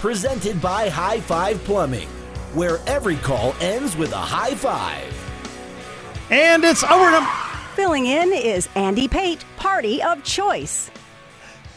Presented by High Five Plumbing, where every call ends with a high five. And it's our number. Filling in is Andy Pate, Party of Choice.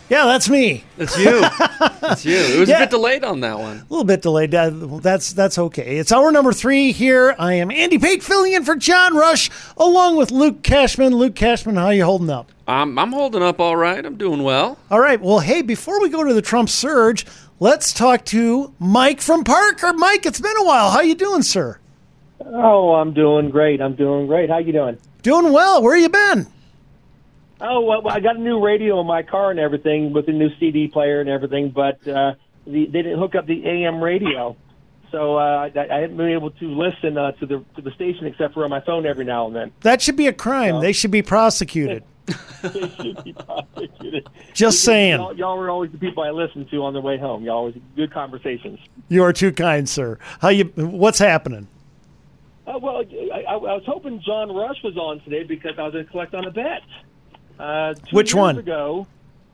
Yeah, that's me. That's you. that's you. It was Yeah. a bit delayed on that one. A little bit delayed. That's that's okay. It's hour number three here. I am Andy Pate filling in for John Rush, along with Luke Cashman. Luke Cashman, how you holding up? I'm, I'm holding up all right. I'm doing well. All right. Well, hey, before we go to the Trump surge, let's talk to Mike from Parker. Mike, it's been a while. How you doing, sir? Oh, I'm doing great. I'm doing great. How you doing? Doing well. Where you been? Oh, well, I got a new radio in my car and everything with a new CD player and everything, but uh, the, they didn't hook up the AM radio, so uh, I, I haven't been able to listen uh, to the to the station except for on my phone every now and then. That should be a crime. They should be prosecuted. They should be prosecuted. Just saying. Y'all, y'all were always the people I listened to on the way home. Y'all always good conversations. You are too kind, sir. How you? What's happening? Uh, well, I, I, was hoping John Rush was on today because I was going to collect on a bet. Uh, two Which years one? Ago,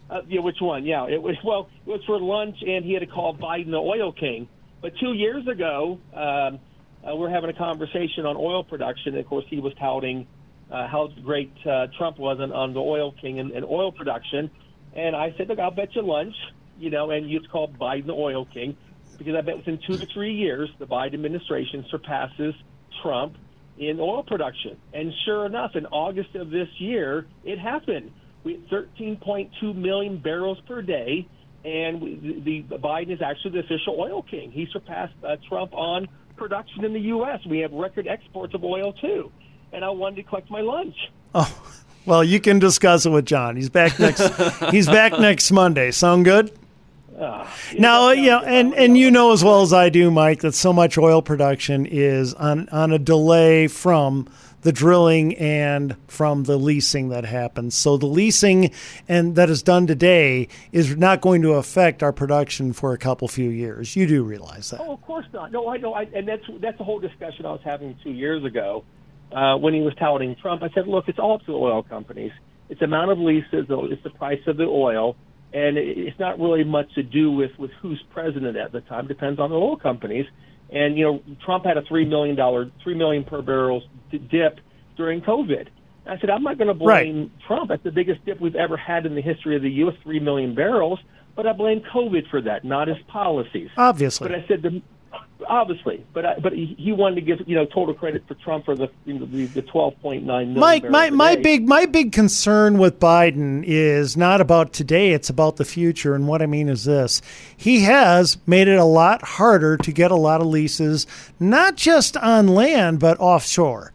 uh, yeah, which one? Yeah, it was. Well, it was for lunch, and he had to call Biden the oil king. But two years ago, um, uh, we're having a conversation on oil production. And of course, he was touting uh, how great uh, Trump was on, on the oil king and, and oil production. And I said, look, I'll bet you lunch, you know, and you'd Biden the oil king because I bet within two to three years, the Biden administration surpasses Trump in oil production. And sure enough, in August of this year, it happened. We had 13.2 million barrels per day, and we, the, the Biden is actually the official oil king. He surpassed uh, Trump on production in the U.S. We have record exports of oil too. And I wanted to collect my lunch. Oh, well, you can discuss it with John. He's back next. he's back next Monday. Sound good? Ah, now, you know, and, and you know as well as I do, Mike, that so much oil production is on, on a delay from the drilling and from the leasing that happens. So the leasing and that is done today is not going to affect our production for a couple few years. You do realize that. Oh, of course not. No, I know, I, and that's that's the whole discussion I was having two years ago uh, when he was touting Trump. I said, look, it's all up to the oil companies. It's the amount of leases, it's the price of the oil, and it's not really much to do with with who's president at the time. It depends on the oil companies. And you know, Trump had a three million dollar, three million per barrel dip during COVID. I said, I'm not going to blame Trump. That's the biggest dip we've ever had in the history of the U.S. Three million barrels. But I blame COVID for that, not his policies. Obviously. But I said the obviously, but I, but he, he wanted to give you know total credit for Trump for the you know, the, the 12.9 million. Mike, my, my big my big concern with Biden is not about today; it's about the future. And what I mean is this: he has made it a lot harder to get a lot of leases, not just on land but offshore.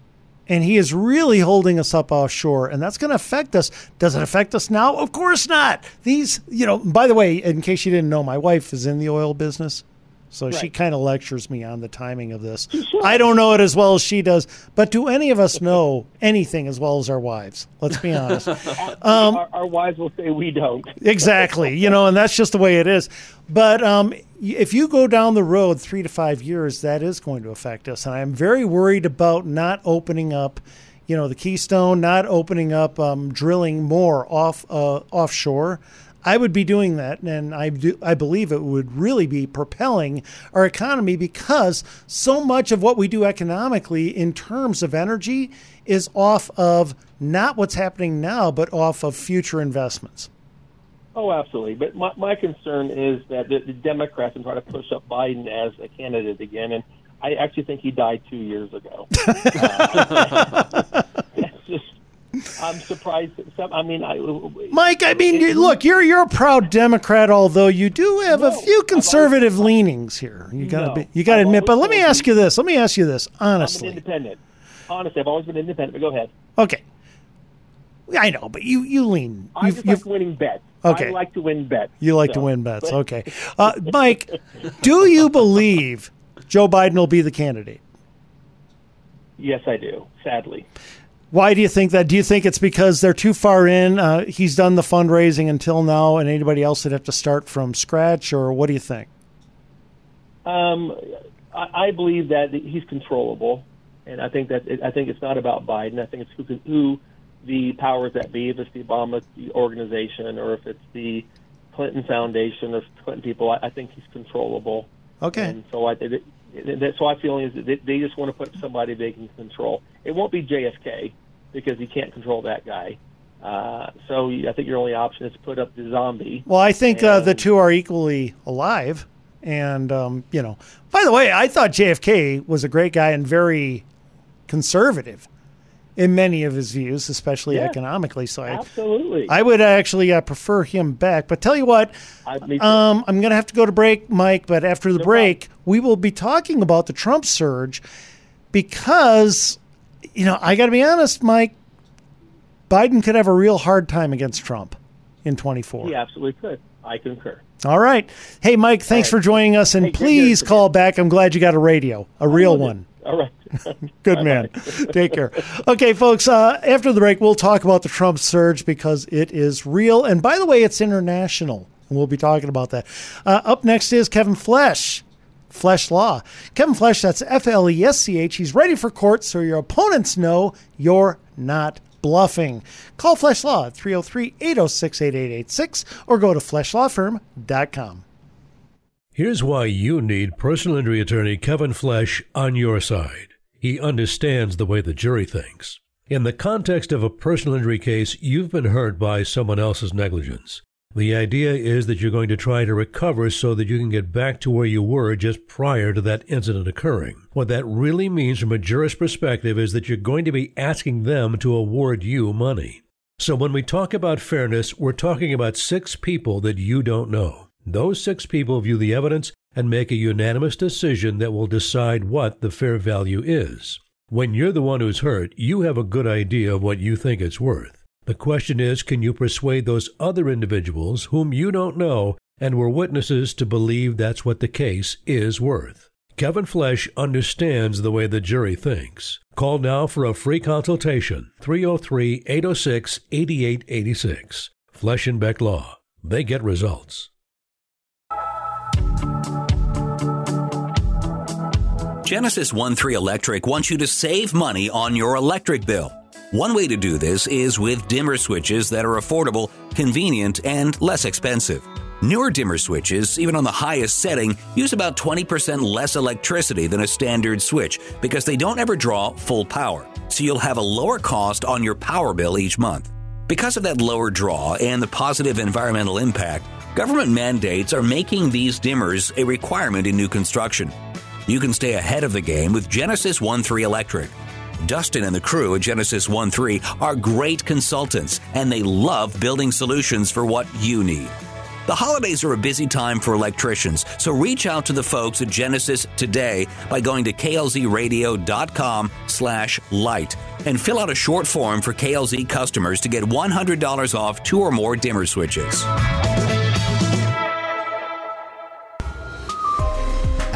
And he is really holding us up offshore, and that's going to affect us. Does it affect us now? Of course not. These, you know. By the way, in case you didn't know, my wife is in the oil business. So she kind of lectures me on the timing of this. I don't know it as well as she does, but do any of us know anything as well as our wives? Let's be honest. Um, our, our wives will say we don't. exactly. You know, and that's just the way it is. But um, if you go down the road three to five years, that is going to affect us. And I'm very worried about not opening up, you know, the Keystone, not opening up um, drilling more off uh, offshore. I would be doing that, and I do, I believe it would really be propelling our economy because so much of what we do economically in terms of energy is off of not what's happening now, but off of future investments. Oh, absolutely. But my, my concern is that the, the Democrats are trying to push up Biden as a candidate again, and I actually think he died two years ago. uh, it's just, I'm surprised. Some, I mean, I, Mike, I mean, you, look, you're you're a proud Democrat, although you do have a few conservative leanings here. You got to No. be, you got to I've admit. But let me ask you this. Let me ask you this I'm an honestly. independent. Honestly, I've always been independent. But go ahead. Okay, I know, but you you lean. I just like winning bets. Okay. I like to win bets. you like to win bets. Okay, uh, Mike, do you believe Joe Biden will be the candidate? Yes, I do. Sadly. Why do you think that? Do you think it's because they're too far in? Uh, he's done the fundraising until now, and anybody else would have to start from scratch, or what do you think? Um, I, I believe that he's controllable, and I think that it, I think it's not about Biden. I think it's who, can- who the powers that be, if it's the Obama organization or if it's the Clinton Foundation or Clinton people. I, I think he's controllable. Okay. And so I that's why I feel is that they, just want to put somebody they can control. It won't be JFK because he can't control that guy. Uh, so I think your only option is to put up the zombie. Well, I think uh, the two are equally alive. And, um, you know, by the way, I thought JFK was a great guy and very conservative in many of his views, especially Yeah. economically. So I, Absolutely. I would actually uh, prefer him back. But tell you what, I, um, I'm going to have to go to break, Mike. But after the break, we will be talking about the Trump surge because, you know, I got to be honest, Mike, Biden could have a real hard time against Trump in 24. he absolutely could. I concur. All right. Hey, Mike, thanks for joining us. And Hey, please call back. I'm glad you got a radio, a real one. All right. Good man. Take care. Okay, folks, uh, after the break, we'll talk about the Trump surge because it is real. And by the way, it's international. And we'll be talking about that. Uh, up next is Kevin Flesch. Flesch Law. Kevin Flesch, that's F L E S C H. He's ready for court so your opponents know you're not bluffing. Call Flesch Law at 303 806 8886 or go to fleschlawfirm.com. Here's why you need personal injury attorney Kevin Flesch on your side. He understands the way the jury thinks. In the context of a personal injury case, you've been hurt by someone else's negligence. The idea is that you're going to try to recover so that you can get back to where you were just prior to that incident occurring. What that really means from a jurist perspective is that you're going to be asking them to award you money. So when we talk about fairness, we're talking about six people that you don't know. Those six people view the evidence and make a unanimous decision that will decide what the fair value is. When you're the one who's hurt, you have a good idea of what you think it's worth. The question is can you persuade those other individuals whom you don't know and were witnesses to believe that's what the case is worth? Kevin Flesch understands the way the jury thinks. Call now for a free consultation 303 806 8886. Flesch and Beck Law. They get results. Genesis 1 3 Electric wants you to save money on your electric bill. One way to do this is with dimmer switches that are affordable, convenient, and less expensive. Newer dimmer switches, even on the highest setting, use about 20% less electricity than a standard switch because they don't ever draw full power, so you'll have a lower cost on your power bill each month. Because of that lower draw and the positive environmental impact, government mandates are making these dimmers a requirement in new construction. You can stay ahead of the game with Genesis 1 3 Electric. Dustin and the crew at Genesis 1 3 are great consultants, and they love building solutions for what you need. The holidays are a busy time for electricians, so reach out to the folks at Genesis today by going to klzradio.com slash light and fill out a short form for KLZ customers to get $100 off two or more dimmer switches.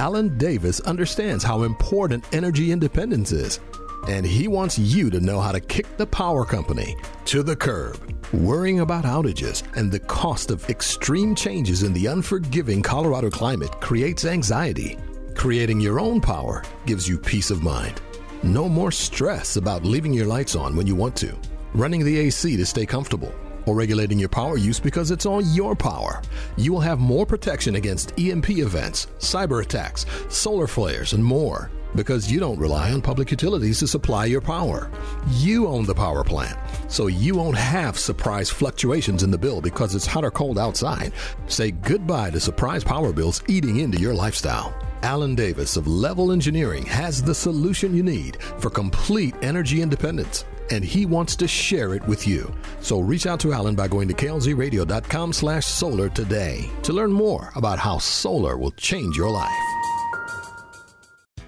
Alan Davis understands how important energy independence is, and he wants you to know how to kick the power company to the curb. Worrying about outages and the cost of extreme changes in the unforgiving Colorado climate creates anxiety. Creating your own power gives you peace of mind. No more stress about leaving your lights on when you want to, running the AC to stay comfortable, or regulating your power use because it's all your power. You will have more protection against EMP events, cyber attacks, solar flares, and more. because you don't rely on public utilities to supply your power. You own the power plant, so you won't have surprise fluctuations in the bill because it's hot or cold outside. Say goodbye to surprise power bills eating into your lifestyle. Alan Davis of Level Engineering has the solution you need for complete energy independence, and he wants to share it with you. So reach out to Alan by going to klzradio.com slash solar today to learn more about how solar will change your life.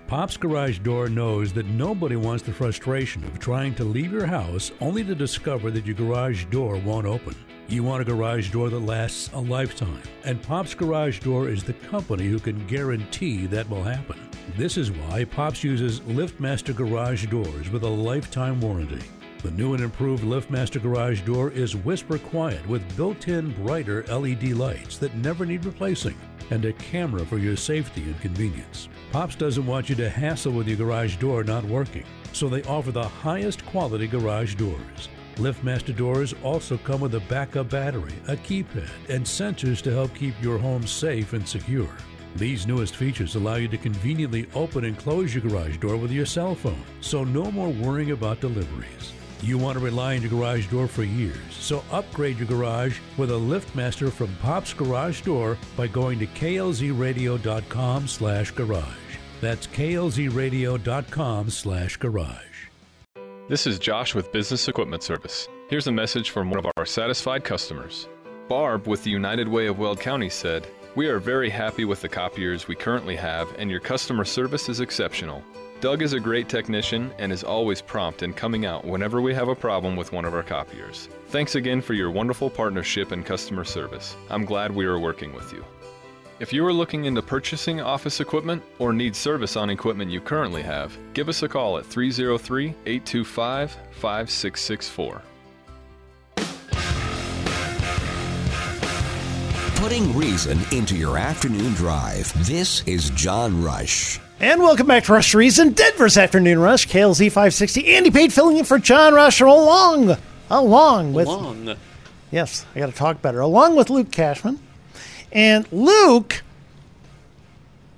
Pop's Garage Door knows that nobody wants the frustration of trying to leave your house only to discover that your garage door won't open. You want a garage door that lasts a lifetime, and Pop's Garage Door is the company who can guarantee that will happen. This is why Pops uses LiftMaster Garage Doors with a lifetime warranty. The new and improved LiftMaster Garage Door is whisper quiet with built in brighter LED lights that never need replacing and a camera for your safety and convenience. Pops doesn't want you to hassle with your garage door not working, so they offer the highest quality garage doors. LiftMaster doors also come with a backup battery, a keypad, and sensors to help keep your home safe and secure. These newest features allow you to conveniently open and close your garage door with your cell phone, so no more worrying about deliveries. You want to rely on your garage door for years, so upgrade your garage with a LiftMaster from Pop's Garage Door by going to klzradio.com slash garage. That's klzradio.com slash garage. This is Josh with Business Equipment Service. Here's a message from one of our satisfied customers. Barb with the United Way of Weld County said, We are very happy with the copiers we currently have, and your customer service is exceptional. Doug is a great technician and is always prompt in coming out whenever we have a problem with one of our copiers. Thanks again for your wonderful partnership and customer service. I'm glad we are working with you. If you are looking into purchasing office equipment or need service on equipment you currently have, give us a call at 303 825 5664. Putting reason into your afternoon drive. This is John Rush. And welcome back to Rush to Reason, Denver's Afternoon Rush, KLZ 560. Andy Pate filling in for John Rush along, along with. Along. Yes, I got to talk better. Along with Luke Cashman. And Luke,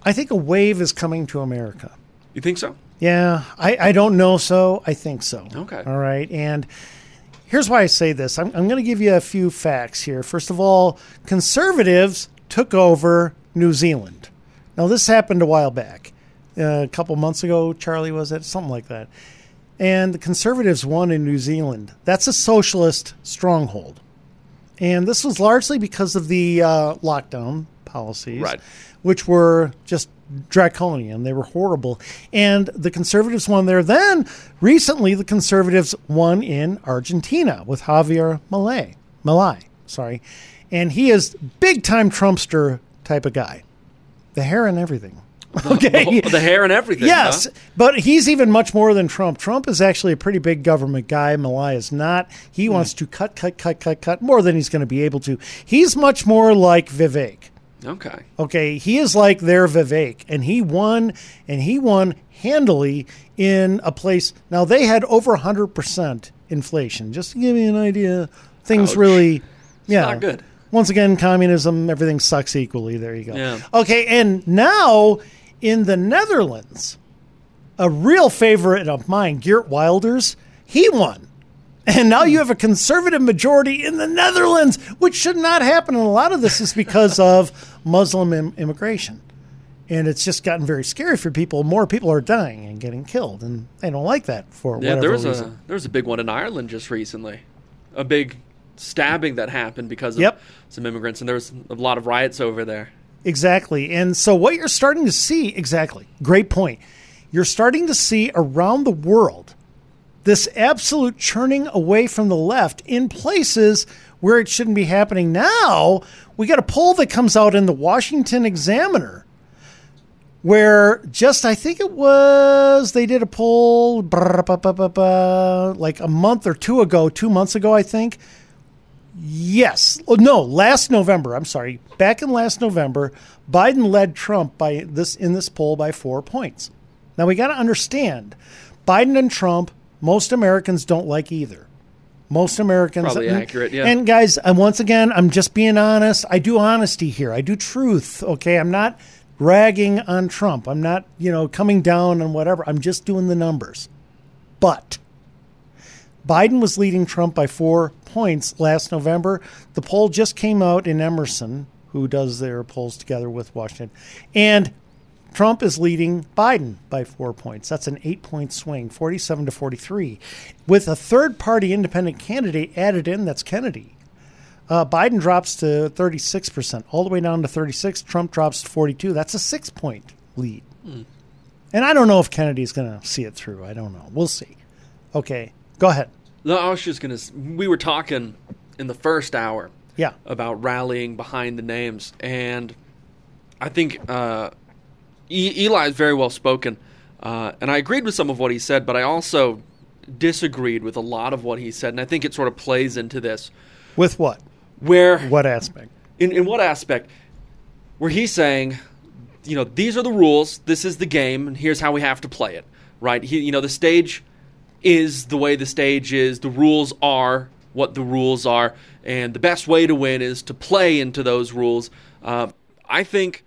I think a wave is coming to America. You think so? Yeah, I, I don't know so. I think so. Okay. All right. And here's why I say this I'm, I'm going to give you a few facts here. First of all, conservatives took over New Zealand. Now, this happened a while back. Uh, a couple months ago, Charlie, was it? Something like that. And the conservatives won in New Zealand. That's a socialist stronghold. And this was largely because of the uh, lockdown policies, Right. Which were just draconian. They were horrible. And the conservatives won there. Then, recently, the conservatives won in Argentina with Javier Malay. Malay, sorry. And he is big time Trumpster type of guy. The hair and everything. Okay. The, the hair and everything. Yes, huh? but he's even much more than Trump. Trump is actually a pretty big government guy. Malai is not. He Hmm. wants to cut, cut, cut, cut, cut more than he's going to be able to. He's much more like Vivek. Okay. Okay, he is like their Vivek, and he won, and he won handily in a place. Now they had over hundred percent inflation. Just to give you an idea, things Ouch. really, yeah, not good. Once again, communism, everything sucks equally. There you go. Yeah. Okay, and now in the Netherlands, a real favorite of mine, Geert Wilders, he won. And now you have a conservative majority in the Netherlands, which should not happen. And a lot of this is because of Muslim Im- immigration. And it's just gotten very scary for people. More people are dying and getting killed, and they don't like that for Yeah, whatever there was reason. a there was a big one in Ireland just recently, a big stabbing that happened because of Yep. some immigrants, and there was a lot of riots over there. Exactly. And so what you're starting to see, exactly, great point. You're starting to see around the world this absolute churning away from the left in places where it shouldn't be happening. Now, we got a poll that comes out in the Washington Examiner where just, I think it was, they did a poll like a month or two ago, two months ago, I think. Yes. Oh, no, last November. I'm sorry. Back in last November, Biden led Trump by this in this poll by 4 points. Now we got to understand, Biden and Trump, most Americans don't like either. Most Americans Probably accurate, yeah. And guys, and once again, I'm just being honest. I do honesty here. I do truth, okay? I'm not ragging on Trump. I'm not, you know, coming down on whatever. I'm just doing the numbers. But Biden was leading Trump by four points last November. The poll just came out in Emerson, who does their polls together with Washington, and Trump is leading Biden by four points. That's an eight point swing, 47 to 43. With a third party independent candidate added in, that's Kennedy. Uh, Biden drops to 36%, all the way down to 36. Trump drops to 42. That's a six point lead. Hmm. And I don't know if Kennedy's going to see it through. I don't know. We'll see. Okay, go ahead. No, I was just gonna. We were talking in the first hour, Yeah. about rallying behind the names, and I think uh, e- Eli is very well spoken, uh, and I agreed with some of what he said, but I also disagreed with a lot of what he said, and I think it sort of plays into this. With what? Where? What aspect? In in what aspect? Where he's saying, you know, these are the rules. This is the game, and here's how we have to play it. Right? He, you know, the stage is the way the stage is. The rules are what the rules are, and the best way to win is to play into those rules. Uh, I think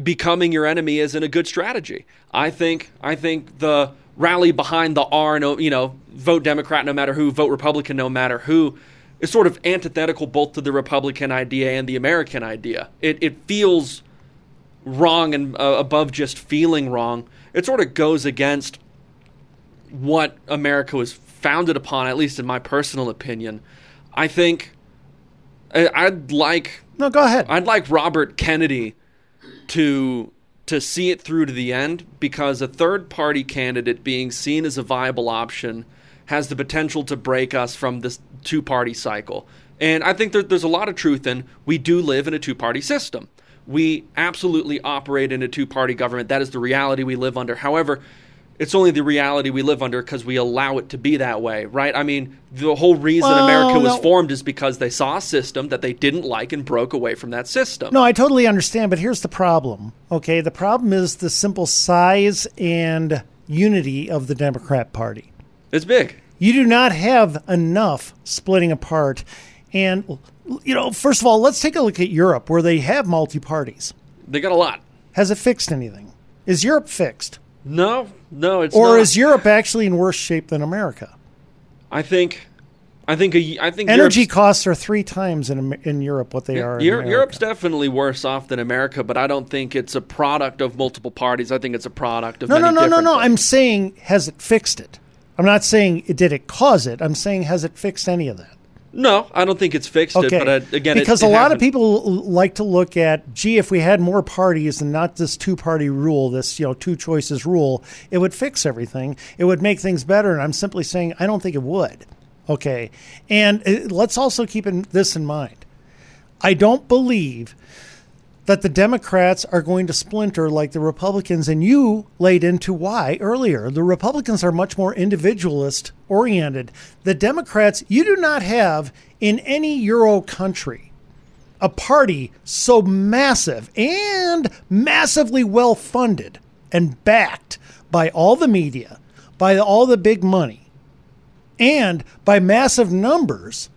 becoming your enemy isn't a good strategy. I think I think the rally behind the R, no, you know, vote Democrat no matter who, vote Republican no matter who, is sort of antithetical both to the Republican idea and the American idea. It it feels wrong and uh, above just feeling wrong. It sort of goes against what America was founded upon, at least in my personal opinion. I think I'd like no, go ahead. I'd like Robert Kennedy to to see it through to the end because a third party candidate being seen as a viable option has the potential to break us from this two party cycle. And I think there, there's a lot of truth in we do live in a two party system. We absolutely operate in a two party government. That is the reality we live under. However, it's only the reality we live under because we allow it to be that way, right? I mean, the whole reason Well, America was no. formed is because they saw a system that they didn't like and broke away from that system. No, I totally understand, but here's the problem. Okay, the problem is the simple size and unity of the Democrat Party. It's big. You do not have enough splitting apart. And, you know, first of all, let's take a look at Europe where they have multi parties. They got a lot. Has it fixed anything? Is Europe fixed? No, no, it's or not. is Europe actually in worse shape than America? I think, I think, a, I think Energy Europe's- costs are three times in, in Europe what they are in Eu- America. Europe's definitely worse off than America, but I don't think it's a product of multiple parties. I think it's a product of No, no, no, no, no. things. I'm saying, has it fixed it? I'm not saying it, did it cause it. I'm saying, has it fixed any of that? No, I don't think it's fixed it. But uh, again, because it a lot of people like to look at, gee, if we had more parties and not this two-party rule, this you know two choices rule, it would fix everything. It would make things better. And I'm simply saying, I don't think it would. Okay, and uh, let's also keep in, this in mind. I don't believe that the Democrats are going to splinter like the Republicans, and you laid into why earlier. The Republicans are much more individualist oriented. The Democrats, you do not have in any Euro country a party so massive and massively well funded and backed by all the media, by all the big money, and by massive numbers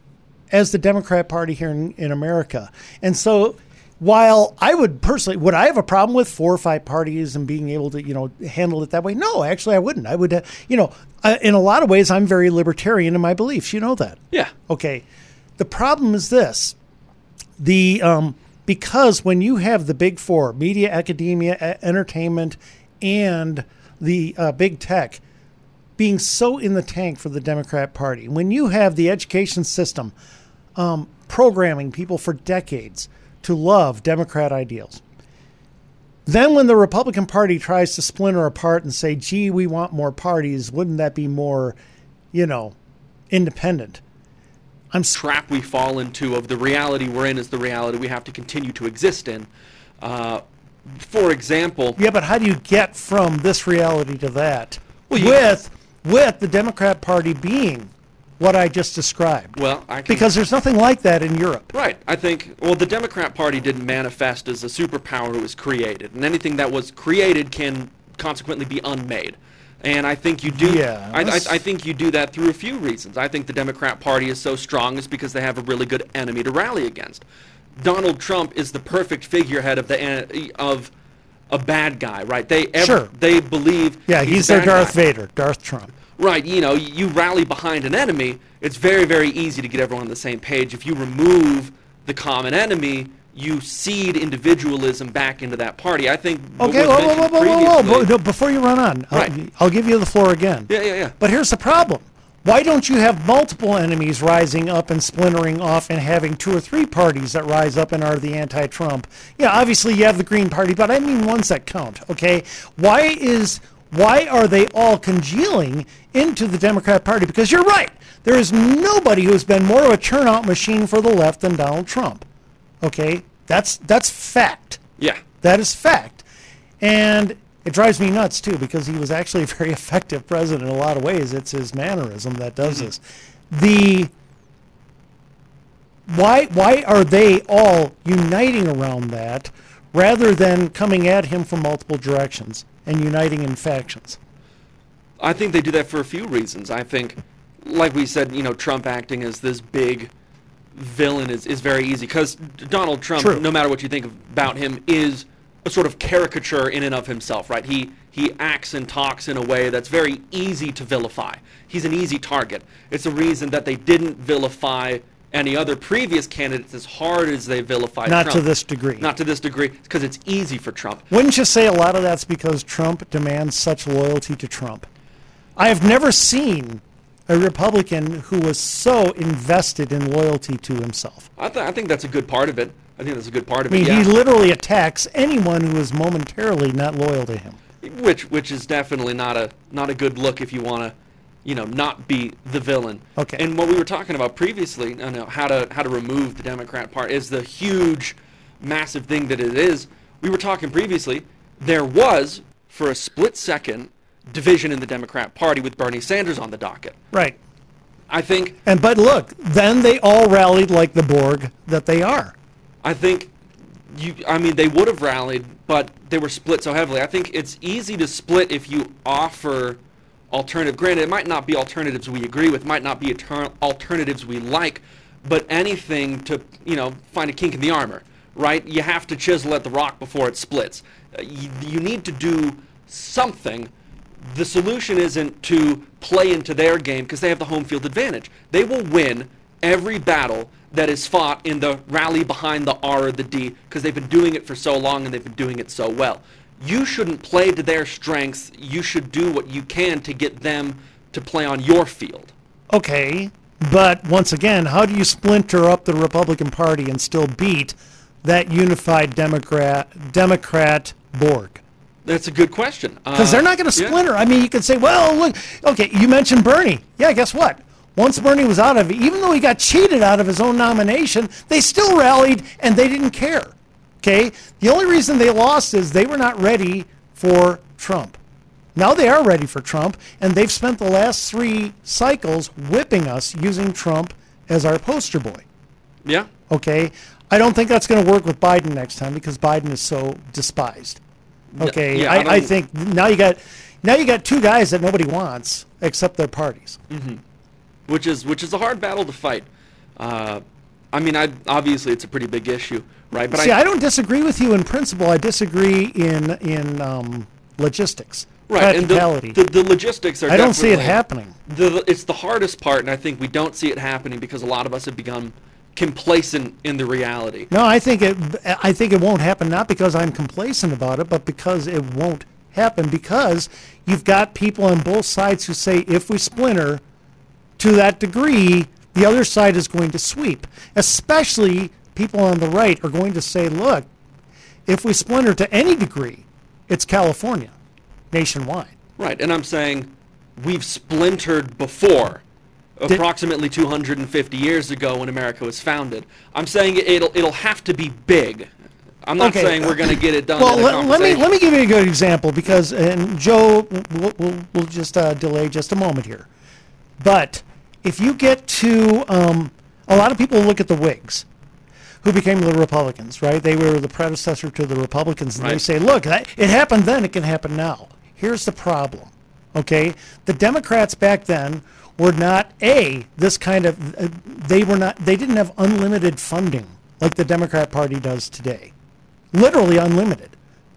as the Democrat Party here in, in America. And so while I would personally, would I have a problem with four or five parties and being able to, you know, handle it that way? No, actually, I wouldn't. I would, uh, you know, uh, in a lot of ways, I'm very libertarian in my beliefs. You know that. Yeah. Okay. The problem is this: the um, because when you have the big four, media, academia, e- entertainment, and the uh, big tech, being so in the tank for the Democrat Party, when you have the education system um, programming people for decades to love Democrat ideals, then when the Republican Party tries to splinter apart and say, gee, we want more parties, wouldn't that be more, you know, independent? I'm trap we fall into of the reality we're in is the reality we have to continue to exist in. Uh, for example, Yeah, but how do you get from this reality to that Well, with with the Democrat Party being what I just described? well, I can, Because there's nothing like that in Europe. Right. I think, well, the Democrat Party didn't manifest as a superpower it was created, and anything that was created can consequently be unmade. And I think you do. Yeah, I, I, I think you do that through a few reasons. I think the Democrat Party is so strong is because they have a really good enemy to rally against. Donald Trump is the perfect figurehead of the eh, of a bad guy, right? They ev- Sure. they believe Yeah, he's, he's their Darth guy. Vader, Darth Trump. Right, you know, you rally behind an enemy, it's very, very easy to get everyone on the same page. If you remove the common enemy, you seed individualism back into that party. I think. Okay, whoa, whoa, whoa, whoa, whoa, whoa, no, Before you run on, I'll, Right. I'll give you the floor again. Yeah, yeah, yeah. But here's the problem. Why don't you have multiple enemies rising up and splintering off and having two or three parties that rise up and are the anti-Trump? Yeah, obviously you have the Green Party, but I mean ones that count, okay? Why is why are they all congealing into the Democrat Party? Because you're right. There is nobody who's been more of a turnout machine for the left than Donald Trump. Okay? That's that's fact. Yeah. That is fact. And it drives me nuts too because he was actually a very effective president in a lot of ways. It's his mannerism that does this. The why why are they all uniting around that rather than coming at him from multiple directions and uniting in factions? I think they do that for a few reasons. I think, like we said, you know, Trump acting as this big villain is, is very easy because Donald Trump, True. no matter what you think about him, is a sort of caricature in and of himself, right? He he acts and talks in a way that's very easy to vilify. He's an easy target. It's a reason that they didn't vilify any other previous candidates as hard as they vilified Not Trump. to this degree. Not to this degree, because it's easy for Trump. Wouldn't you say a lot of that's because Trump demands such loyalty to Trump? I have never seen a Republican who was so invested in loyalty to himself. I, th- I think that's a good part of it. I think that's a good part I of mean, it. Yeah. he literally attacks anyone who is momentarily not loyal to him. which which is definitely not a not a good look if you want to you know not be the villain Okay. and what we were talking about previously how to how to remove the democrat part is the huge massive thing that it is we were talking previously there was for a split second division in the democrat party with bernie sanders on the docket Right. i think And but look, then they all rallied like the Borg that they are. I think you. I mean, they would have rallied, but they were split so heavily. I think it's easy to split if you offer alternative. Granted, it might not be alternatives we agree with, might not be alternatives we like, but anything to you know find a kink in the armor, right? You have to chisel at the rock before it splits. Uh, you, you need to do something. The solution isn't to play into their game because they have the home field advantage. They will win every battle that is fought in the rally behind the R or the D because they've been doing it for so long and they've been doing it so well. You shouldn't play to their strengths. You should do what you can to get them to play on your field. Okay, but once again, how do you splinter up the Republican Party and still beat that unified Democrat Democrat Borg? That's a good question. Because they're uh, not going to splinter. I mean, you could say, well, look, okay, you mentioned Bernie. Yeah, guess what? Once Bernie was out of it, even though he got cheated out of his own nomination, they still rallied and they didn't care. Okay? The only reason they lost is they were not ready for Trump. Now they are ready for Trump, and they've spent the last three cycles whipping us using Trump as our poster boy. Yeah. Okay? I don't think that's going to work with Biden next time because Biden is so despised. Okay, yeah, I I, I, think now you got now you got two guys that nobody wants except their parties. mm-hmm. Which is which is a hard battle to fight. Uh, I mean, I obviously it's a pretty big issue, right? But See, I, don't disagree with you in principle. I disagree in in um, logistics, right and the, the, the logistics are I don't see it happening. the, it's the hardest part and i think we don't see it happening because a lot of us have become complacent in the reality No, I think it. I think it won't happen. Not because I'm complacent about it, but because it won't happen. Because you've got people on both sides who say, if we splinter to that degree, the other side is going to sweep. Especially people on the right are going to say, look, if we splinter to any degree, it's California, nationwide. right and i'm saying we've splintered before Did- approximately 250 years ago when america was founded i'm saying it'll it'll have to be big i'm not Okay. saying we're going to get it done Well, let, let me let me give you a good example because and Joe, we'll, we'll, we'll just uh, delay just a moment here. But if you get to um, a lot of people look at the Whigs, who became the Republicans, right? They were the predecessor to the Republicans, and they say, look, that, it happened then, it can happen now. Here's the problem, okay? The Democrats back then were not a this kind of uh, they were not they didn't have unlimited funding like the Democrat Party does today literally unlimited.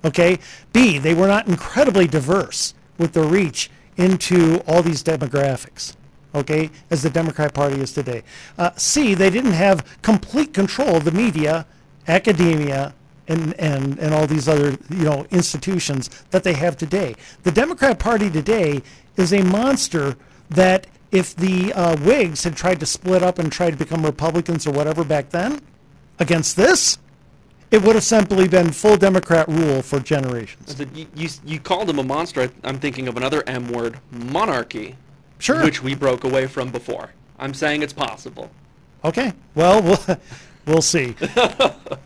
Okay. B, they were not incredibly diverse with their reach into all these demographics. Okay, as the Democrat Party is today. Uh, C, they didn't have complete control of the media, academia, and, and, and all these other you know institutions that they have today. The Democrat Party today is a monster that if the uh, Whigs had tried to split up and try to become Republicans or whatever back then against this, it would have simply been full Democrat rule for generations. You, you, you called him a monster. I'm thinking of another M word, monarchy. Sure. Which we broke away from before. I'm saying it's possible. Okay. Well, we'll, we'll see.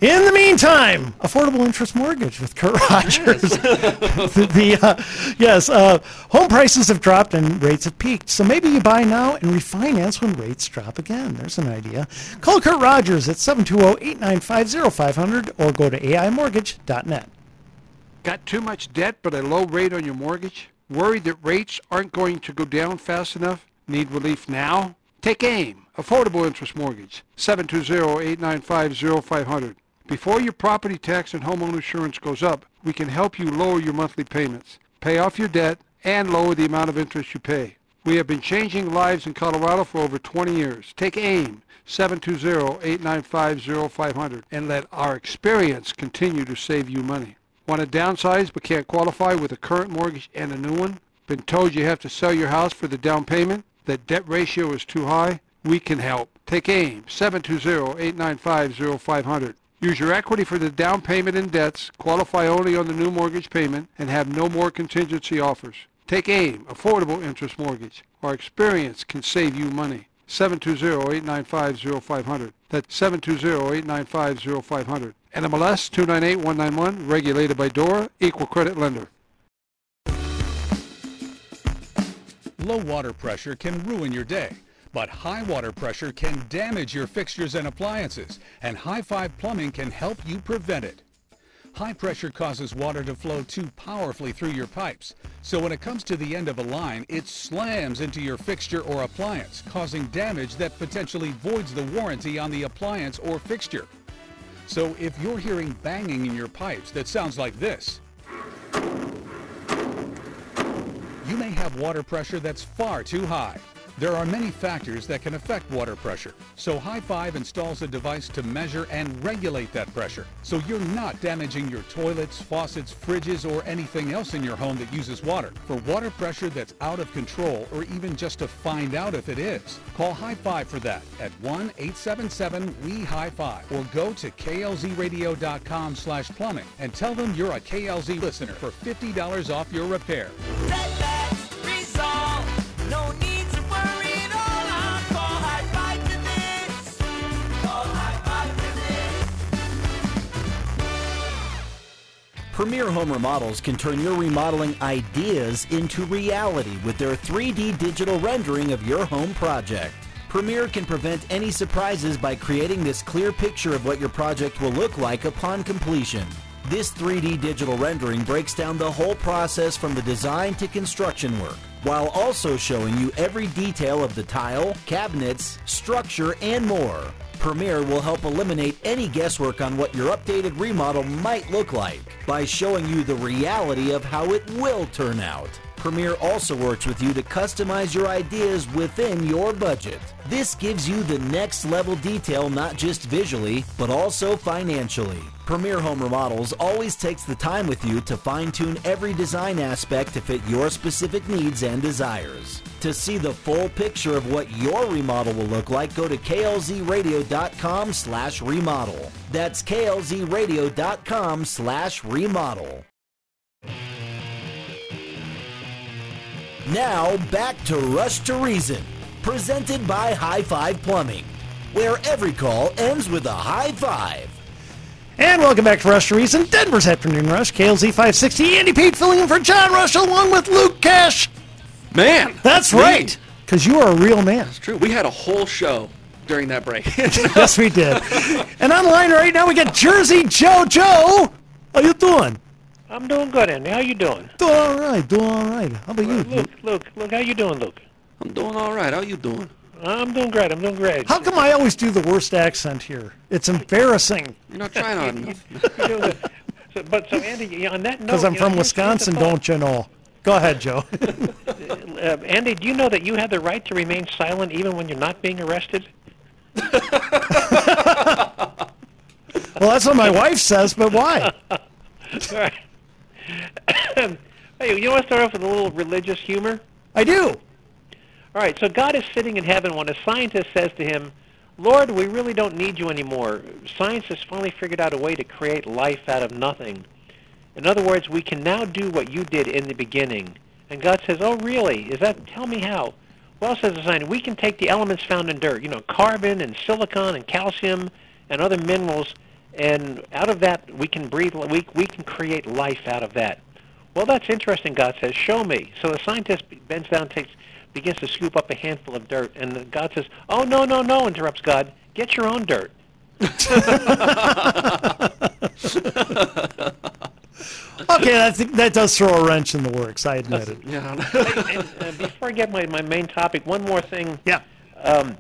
In the meantime, affordable interest mortgage with Kurt Rogers. the, the, uh, yes, uh, home prices have dropped and rates have peaked. So maybe you buy now and refinance when rates drop again. There's an idea. Call Kurt Rogers at 720-895-0500 or go to aimortgage.net. Got too much debt but a low rate on your mortgage? Worried that rates aren't going to go down fast enough? Need relief now? Take AIM, Affordable Interest Mortgage, 720-895-0500. Before your property tax and homeowner insurance goes up, we can help you lower your monthly payments, pay off your debt, and lower the amount of interest you pay. We have been changing lives in Colorado for over 20 years. Take AIM, 720-895-0500, and let our experience continue to save you money. Want to downsize but can't qualify with a current mortgage and a new one? Been told you have to sell your house for the down payment? That debt ratio is too high? We can help. Take AIM, 720-895-0500. Use your equity for the down payment and debts, qualify only on the new mortgage payment, and have no more contingency offers. Take AIM, Affordable Interest Mortgage. Our experience can save you money. 720-895-0500. That's 720-895-0500. NMLS 298191, regulated by DORA, equal credit lender. Low water pressure can ruin your day, but high water pressure can damage your fixtures and appliances, and High Five Plumbing can help you prevent it. High pressure causes water to flow too powerfully through your pipes, so when it comes to the end of a line, it slams into your fixture or appliance, causing damage that potentially voids the warranty on the appliance or fixture. So if you're hearing banging in your pipes that sounds like this, you may have water pressure that's far too high. There are many factors that can affect water pressure, so High Five installs a device to measure and regulate that pressure, so you're not damaging your toilets, faucets, fridges, or anything else in your home that uses water. For water pressure that's out of control, or even just to find out if it is, call High Five for that at 1-877-WE-HIGH-FIVE or go to klzradio.com slash plumbing and tell them you're a KLZ listener for $50 off your repair. Premier Home Remodels can turn your remodeling ideas into reality with their 3D digital rendering of your home project. Premier can prevent any surprises by creating this clear picture of what your project will look like upon completion. This 3D digital rendering breaks down the whole process from the design to construction work, while also showing you every detail of the tile, cabinets, structure, and more. Premier will help eliminate any guesswork on what your updated remodel might look like by showing you the reality of how it will turn out. Premier also works with you to customize your ideas within your budget. This gives you the next level detail not just visually, but also financially. Premier Home Remodels always takes the time with you to fine tune every design aspect to fit your specific needs and desires. To see the full picture of what your remodel will look like, go to klzradio.com slash remodel. That's klzradio.com slash remodel. Now back to Rush to Reason, presented by High Five Plumbing, where every call ends with a high five. And welcome back to Rush to Reason, Denver's Afternoon Rush, KLZ 560. Andy Pate filling in for John Rush along with Luke Cash. Man, That's me. right, because you are a real man. It's true. We had a whole show during that break. yes, we did. And online right now we got Jersey Joe. Joe, how you doing? I'm doing good, Andy. How you doing? Doing all right. Doing all right. How about you? Luke, Luke, Luke, how you doing, Luke? I'm doing all right. How you doing? I'm doing great. I'm doing great. How come I always do the worst accent here? It's embarrassing. You're not trying hard enough. You're. So, but so Andy, you know, on that note, Because I'm you know, from here's- here's the Wisconsin, don't you know? Go ahead, Joe. Uh, Andy, do you know that you have the right to remain silent even when you're not being arrested? well, that's what my wife says, but why? All right. hey, you want to start off with a little religious humor? I do. All right, so God is sitting in heaven when a scientist says to him, Lord, we really don't need you anymore. Science has finally figured out a way to create life out of nothing. In other words, we can now do what you did in the beginning. And God says, oh, really? Is that, tell me how. Well, says the scientist, we can take the elements found in dirt, you know, carbon and silicon and calcium and other minerals, and out of that we can breathe, we, we can create life out of that. Well, that's interesting, God says. Show me. So the scientist bends down, takes, begins to scoop up a handful of dirt, and God says, "Oh no, no, no!" interrupts God. Get your own dirt. Okay, that, that does throw a wrench in the works. I admit it. Yeah. and, uh, before I get my, my main topic, one more thing. Yeah. Um,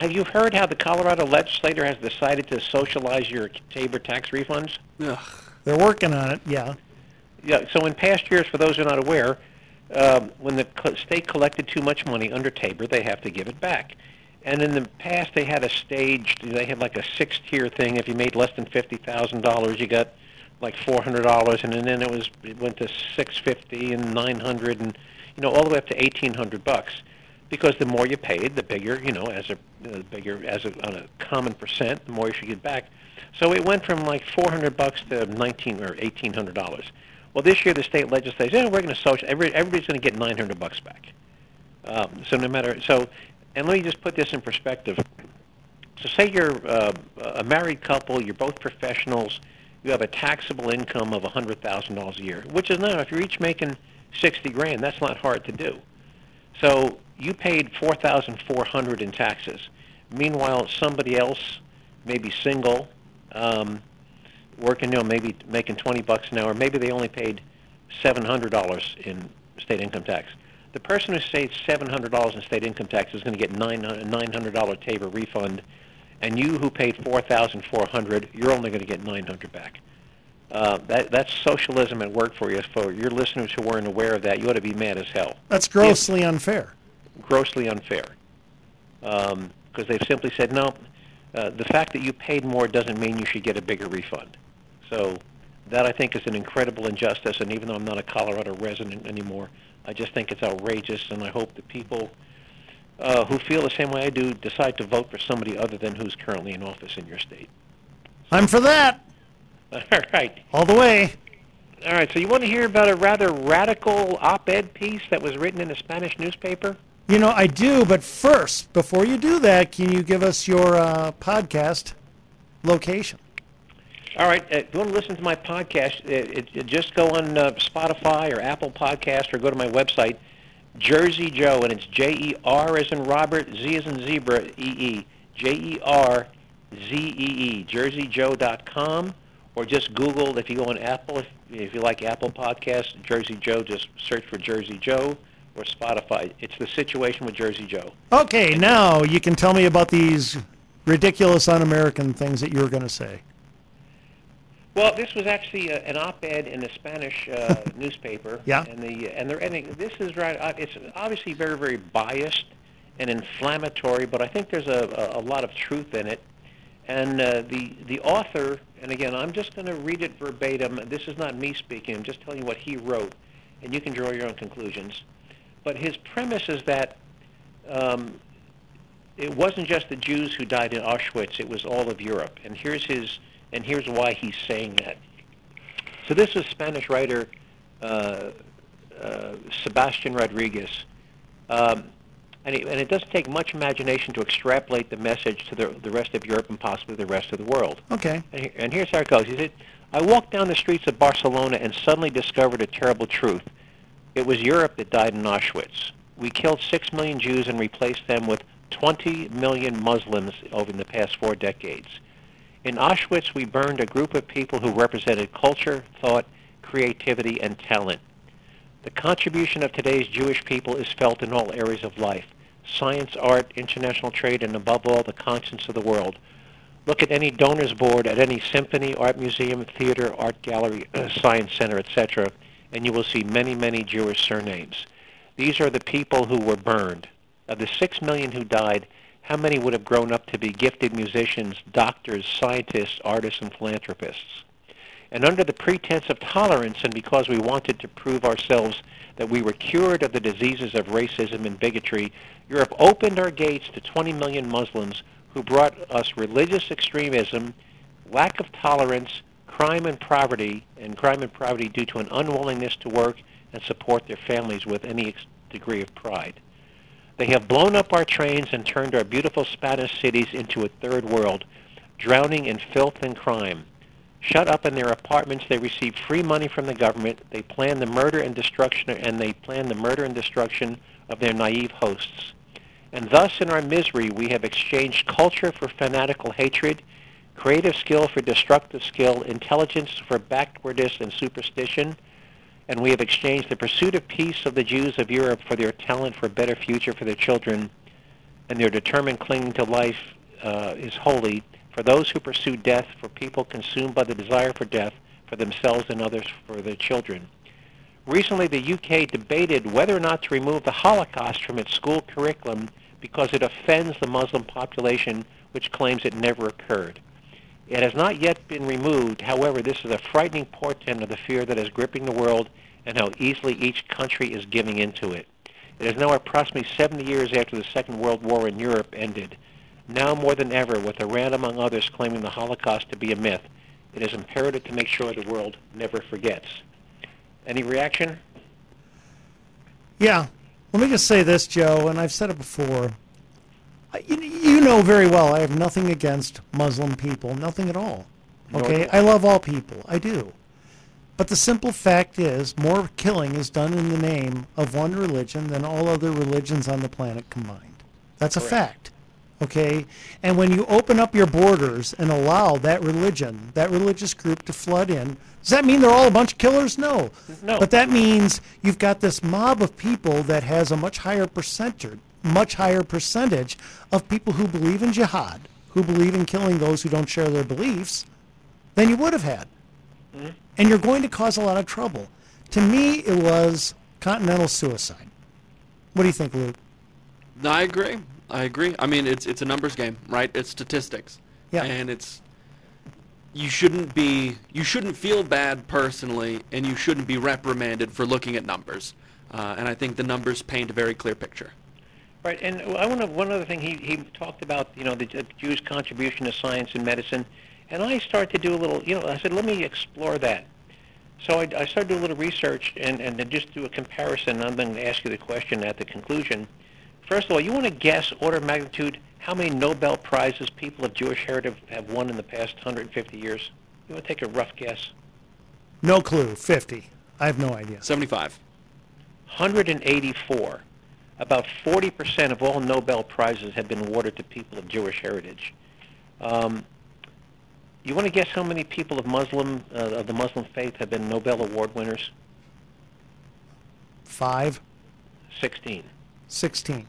have you heard how the Colorado legislature has decided to socialize your TABOR tax refunds? Ugh. They're working on it. Yeah. Yeah. So in past years, for those who are not aware, um, when the co- state collected too much money under TABOR, they have to give it back. And in the past, they had a staged. They had like a six-tier thing. If you made less than fifty thousand dollars, you got like four hundred dollars, and then it was it went to six fifty and nine hundred, and you know all the way up to eighteen hundred bucks. Because the more you paid, the bigger you know as a uh, bigger as a, on a common percent, the more you should get back. So it went from like four hundred bucks to nineteen or eighteen hundred dollars. Well, this year the state legislature "Eh, we're going to social. Every, everybody's going to get nine hundred bucks back. Um, so no matter so, and let me just put this in perspective. So say you're uh, a married couple, you're both professionals, you have a taxable income of $100,000 a year, which is not, if you're each making 60 grand, that's not hard to do. So you paid 4,400 in taxes. Meanwhile, somebody else, maybe single, um, working, you know, maybe making 20 bucks an hour, maybe they only paid $700 in state income tax. The person who saved $700 in state income tax is going to get $900 TABOR refund, and you who paid 4400 you're only going to get 900 back. Uh, that, that's socialism at work for you. For your listeners who weren't aware of that, you ought to be mad as hell. That's grossly unfair. Grossly unfair. Because they've simply said, no, uh, the fact that you paid more doesn't mean you should get a bigger refund. So that, I think, is an incredible injustice, and even though I'm not a Colorado resident anymore, I just think it's outrageous, and I hope that people uh, who feel the same way I do decide to vote for somebody other than who's currently in office in your state. I'm for that. All right. All the way. All right, so you want to hear about a rather radical op-ed piece that was written in a Spanish newspaper? You know, I do, but first, before you do that, can you give us your uh, podcast location? All right, uh, if you want to listen to my podcast, it, it, it just go on uh, Spotify or Apple Podcast or go to my website, Jersey Joe, and it's J-E-R as in Robert, Z as in zebra, E-E, J-E-R-Z-E-E, jerseyjoe.com, or just Google, if you go on Apple, if, if you like Apple Podcasts, Jersey Joe, just search for Jersey Joe or Spotify. It's the situation with Jersey Joe. Okay, now you can tell me about these ridiculous un-American things that you were going to say. Well, this was actually a, an op-ed in a Spanish uh, newspaper. Yeah. And the and the and this is right. uh, It's obviously very very biased and inflammatory, but I think there's a, a, a lot of truth in it. And uh, the the author, and again, I'm just going to read it verbatim. This is not me speaking. I'm just telling you what he wrote, and you can draw your own conclusions. But his premise is that um, it wasn't just the Jews who died in Auschwitz; it was all of Europe. And here's his and here's why he's saying that. So this is Spanish writer uh, uh, Sebastian Rodriguez, um, and, it, and it does take much imagination to extrapolate the message to the, the rest of Europe and possibly the rest of the world. Okay. And, and here's how it goes. He said, I walked down the streets of Barcelona and suddenly discovered a terrible truth. It was Europe that died in Auschwitz. We killed 6 million Jews and replaced them with 20 million Muslims over the past four decades. In Auschwitz, we burned a group of people who represented culture, thought, creativity, and talent. The contribution of today's Jewish people is felt in all areas of life science, art, international trade, and above all, the conscience of the world. Look at any donors board at any symphony, art museum, theater, art gallery, science center, etc., and you will see many, many Jewish surnames. These are the people who were burned. Of the six million who died, how many would have grown up to be gifted musicians, doctors, scientists, artists, and philanthropists? And under the pretense of tolerance, and because we wanted to prove ourselves that we were cured of the diseases of racism and bigotry, Europe opened our gates to 20 million Muslims who brought us religious extremism, lack of tolerance, crime and poverty, and crime and poverty due to an unwillingness to work and support their families with any degree of pride. They have blown up our trains and turned our beautiful Spanish cities into a third world, drowning in filth and crime. Shut up in their apartments, they receive free money from the government. They plan the murder and destruction, and they plan the murder and destruction of their naive hosts. And thus, in our misery, we have exchanged culture for fanatical hatred, creative skill for destructive skill, intelligence for backwardness and superstition, and we have exchanged the pursuit of peace of the Jews of Europe for their talent for a better future for their children, and their determined clinging to life uh, is holy for those who pursue death, for people consumed by the desire for death, for themselves and others, for their children. Recently, the UK debated whether or not to remove the Holocaust from its school curriculum because it offends the Muslim population, which claims it never occurred. It has not yet been removed. However, this is a frightening portent of the fear that is gripping the world and how easily each country is giving into it. It is now approximately 70 years after the Second World War in Europe ended. Now more than ever, with Iran among others claiming the Holocaust to be a myth, it is imperative to make sure the world never forgets. Any reaction? Yeah. Let me just say this, Joe, and I've said it before. I- You, you know very well I have nothing against Muslim people, nothing at all. Okay? I. I love all people. I do. But the simple fact is, more killing is done in the name of one religion than all other religions on the planet combined. That's a fact. Okay? And when you open up your borders and allow that religion, that religious group to flood in, does that mean they're all a bunch of killers? No. No. But that means you've got this mob of people that has a much higher percentage, much higher percentage of people who believe in jihad, who believe in killing those who don't share their beliefs, than you would have had. And you're going to cause a lot of trouble. To me, it was continental suicide. What do you think, Luke? No, I agree. I agree. I mean, it's it's a numbers game, right? It's statistics. Yeah. And it's you shouldn't be you shouldn't feel bad personally, and you shouldn't be reprimanded for looking at numbers. Uh, and I think the numbers paint a very clear picture. Right, and I want to, one other thing he, he talked about, you know, the J- Jews' contribution to science and medicine, and I started to do a little, you know, I said, let me explore that. So I, I started to do a little research and, and then just do a comparison. I'm going to ask you the question at the conclusion. First of all, you want to guess order of magnitude how many Nobel Prizes people of Jewish heritage have won in the past 150 years? You want to take a rough guess? No clue. 50. I have no idea. 75. 184. About 40% of all Nobel Prizes have been awarded to people of Jewish heritage. Um, you want to guess how many people of Muslim uh, of the Muslim faith have been Nobel Award winners? Five. 16. 16.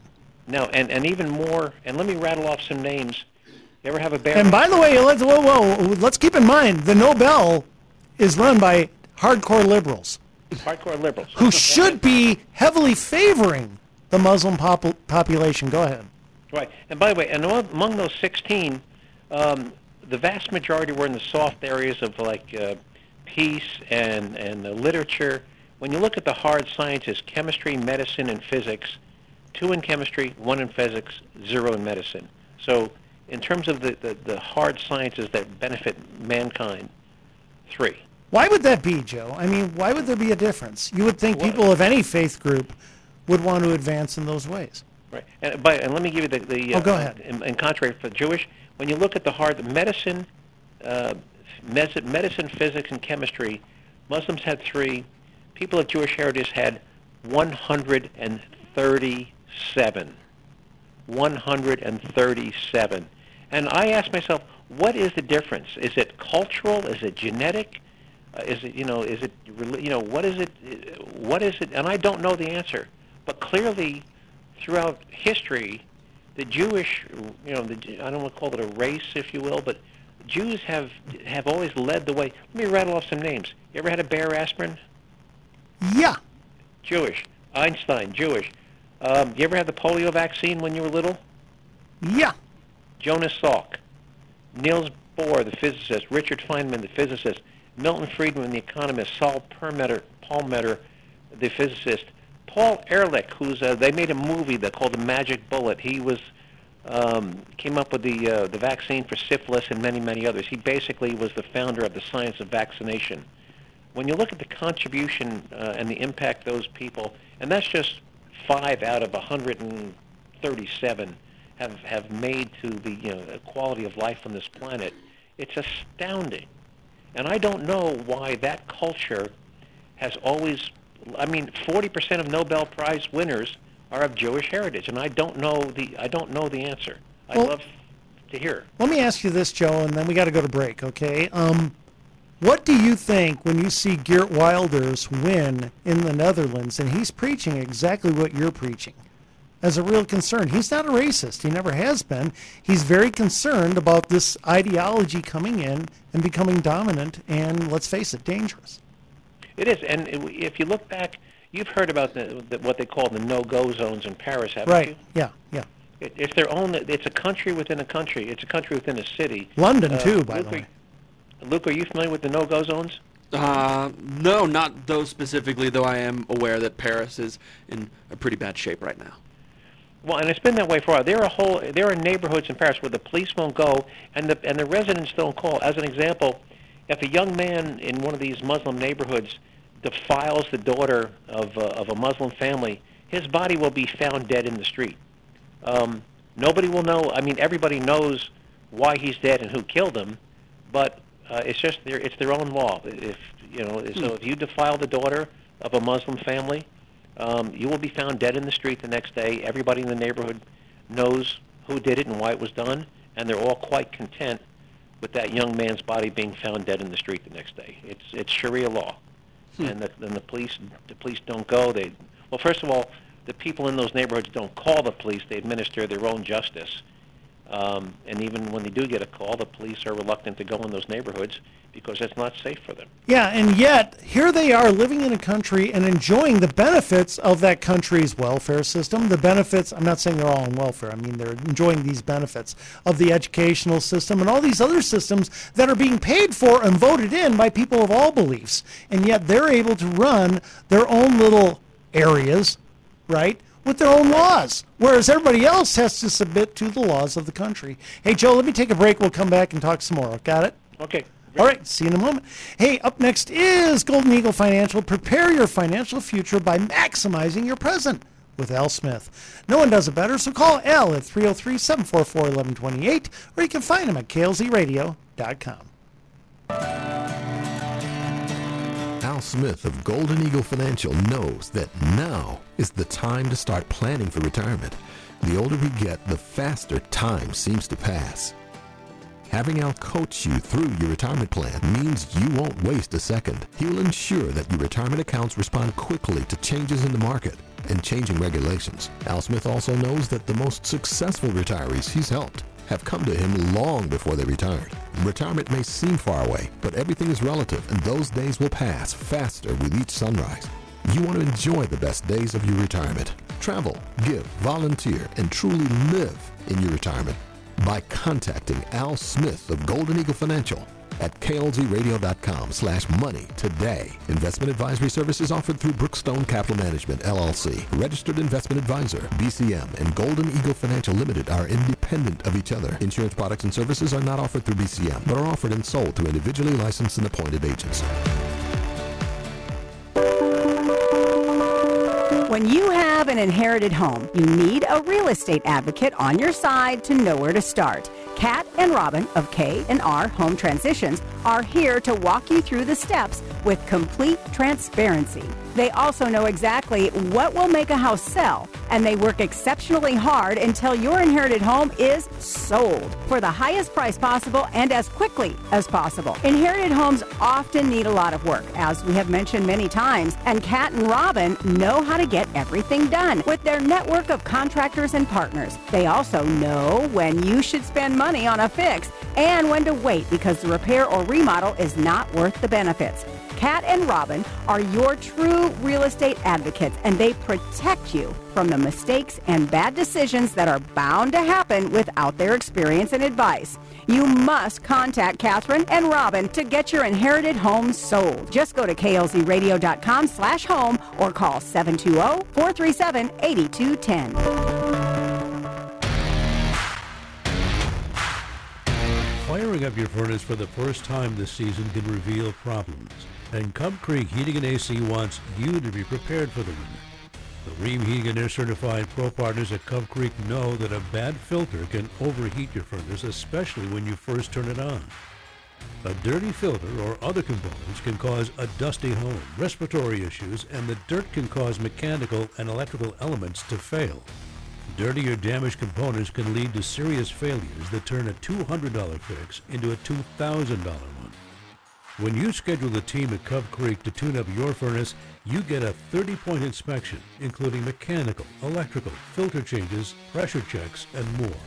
No, and, and even more. And let me rattle off some names. You ever have a Bayer? And by the way, let's whoa, whoa, let's keep in mind the Nobel is run by hardcore liberals hardcore liberals who should be heavily favoring the Muslim pop- population. Go ahead. Right. And by the way, and among those 16, um, the vast majority were in the soft areas of like uh, peace and and uh, literature. When you look at the hard sciences, chemistry, medicine, and physics, two in chemistry, one in physics, zero in medicine. So in terms of the, the, the hard sciences that benefit mankind, three. Why would that be, Joe? I mean, why would there be a difference? You would think people of any faith group would want to advance in those ways. Right. And, by, and let me give you the, the Oh, go ahead. In, in contrary for Jewish, when you look at the hard medicine, uh, medicine, physics, and chemistry, Muslims had three. People of Jewish heritage had 137. 137. And I asked myself, what is the difference? Is it cultural? Is it genetic? Uh, is it you know? Is it you know? What is it? uh, What is it? And I don't know the answer. But clearly, throughout history, the Jewish, you know, the, I don't want to call it a race, if you will, but Jews have have always led the way. Let me rattle off some names. You ever had a Bayer aspirin? Yeah. Jewish. Einstein, Jewish. Um, you ever had the polio vaccine when you were little? Yeah. Jonas Salk. Niels Bohr, the physicist. Richard Feynman, the physicist. Milton Friedman, the economist. Saul Perlmutter, Perlmutter the physicist. Paul Ehrlich, who's uh, they made a movie that called The Magic Bullet. He was um, came up with the uh, the vaccine for syphilis and many many others. He basically was the founder of the science of vaccination. When you look at the contribution uh, and the impact those people, and that's just five out of 137 have have made to the you know quality of life on this planet, it's astounding. And I don't know why that culture has always I mean, 40% of Nobel Prize winners are of Jewish heritage, and I don't know the I don't know the answer. I'd Well- love to hear. Let me ask you this, Joe, and then we got to go to break, okay? Um, what do you think when you see Geert Wilders win in the Netherlands and he's preaching exactly what you're preaching? As a real concern. He's not a racist. He never has been. He's very concerned about this ideology coming in and becoming dominant and, let's face it, dangerous. It is, and if you look back, you've heard about the, the, what they call the no-go zones in Paris, haven't Right. you? Yeah, yeah. It, it's their own. It's a country within a country. It's a country within a city. London, Uh, too, by Luke, the way. are- Luke, are you familiar with the no-go zones? Uh, no, not those specifically, though I am aware that Paris is in a pretty bad shape right now. Well, and it's been that way for a while. There are whole, there are neighborhoods in Paris where the police won't go, and the and the residents don't call. As an example, if a young man in one of these Muslim neighborhoods defiles the daughter of uh, of a Muslim family, his body will be found dead in the street. Um, nobody will know. I mean, everybody knows why he's dead and who killed him, but uh, it's just their it's their own law. If you know, so if you defile the daughter of a Muslim family, um, you will be found dead in the street the next day. Everybody in the neighborhood knows who did it and why it was done, and they're all quite content with that young man's body being found dead in the street the next day. It's it's Sharia law, Hmm. and the, and the police the police don't go. They well, first of all, the people in those neighborhoods don't call the police. They administer their own justice. Um, and even when they do get a call, the police are reluctant to go in those neighborhoods because it's not safe for them. Yeah, and yet here they are living in a country and enjoying the benefits of that country's welfare system. The benefits, I'm not saying they're all on welfare, I mean they're enjoying these benefits of the educational system and all these other systems that are being paid for and voted in by people of all beliefs. And yet they're able to run their own little areas, right? With their own laws, whereas everybody else has to submit to the laws of the country. Hey, Joe, let me take a break. We'll come back and talk some more. Got it? Okay. All right, see you in a moment. Hey, up next is Golden Eagle Financial. Prepare your financial future by maximizing your present with Al Smith. No one does it better, so call Al at 303 744 1128, or you can find him at klzradio.com. Al Smith of Golden Eagle Financial knows that now is the time to start planning for retirement. The older we get, the faster time seems to pass. Having Al coach you through your retirement plan means you won't waste a second. He will ensure that your retirement accounts respond quickly to changes in the market and changing regulations. Al Smith also knows that the most successful retirees he's helped have come to him long before they retired. Retirement may seem far away, but everything is relative and those days will pass faster with each sunrise. You want to enjoy the best days of your retirement. Travel, give, volunteer, and truly live in your retirement by contacting Al Smith of Golden Eagle Financial at klzradio.com slash money today. Investment advisory services offered through Brookstone Capital Management, LLC. Registered investment advisor, BCM, and Golden Eagle Financial Limited are independent of each other. Insurance products and services are not offered through BCM, but are offered and sold through individually licensed and appointed agents. When you have an inherited home, you need a real estate advocate on your side to know where to start. Kat and Robin of K&R Home Transitions are here to walk you through the steps with complete transparency. They also know exactly what will make a house sell, and they work exceptionally hard until your inherited home is sold for the highest price possible and as quickly as possible. Inherited homes often need a lot of work, as we have mentioned many times, and Kat and Robin know how to get everything done with their network of contractors and partners. They also know when you should spend money on a fix and when to wait because the repair or remodel is not worth the benefits. Kat and Robin are your true real estate advocates, and they protect you from the mistakes and bad decisions that are bound to happen without their experience and advice. You must contact Catherine and Robin to get your inherited home sold. Just go to klzradio.com slash home or call 720-437-8210. Firing up your furnace for the first time this season can reveal problems, and Cub Creek Heating and AC wants you to be prepared for the winter. The Rheem Heating and Air Certified Pro Partners at Cub Creek know that a bad filter can overheat your furnace, especially when you first turn it on. A dirty filter or other components can cause a dusty home, respiratory issues, and the dirt can cause mechanical and electrical elements to fail. Dirty or damaged components can lead to serious failures that turn a $200 fix into a $2,000 one. When you schedule a team at Cub Creek to tune up your furnace, you get a 30-point inspection, including mechanical, electrical, filter changes, pressure checks, and more.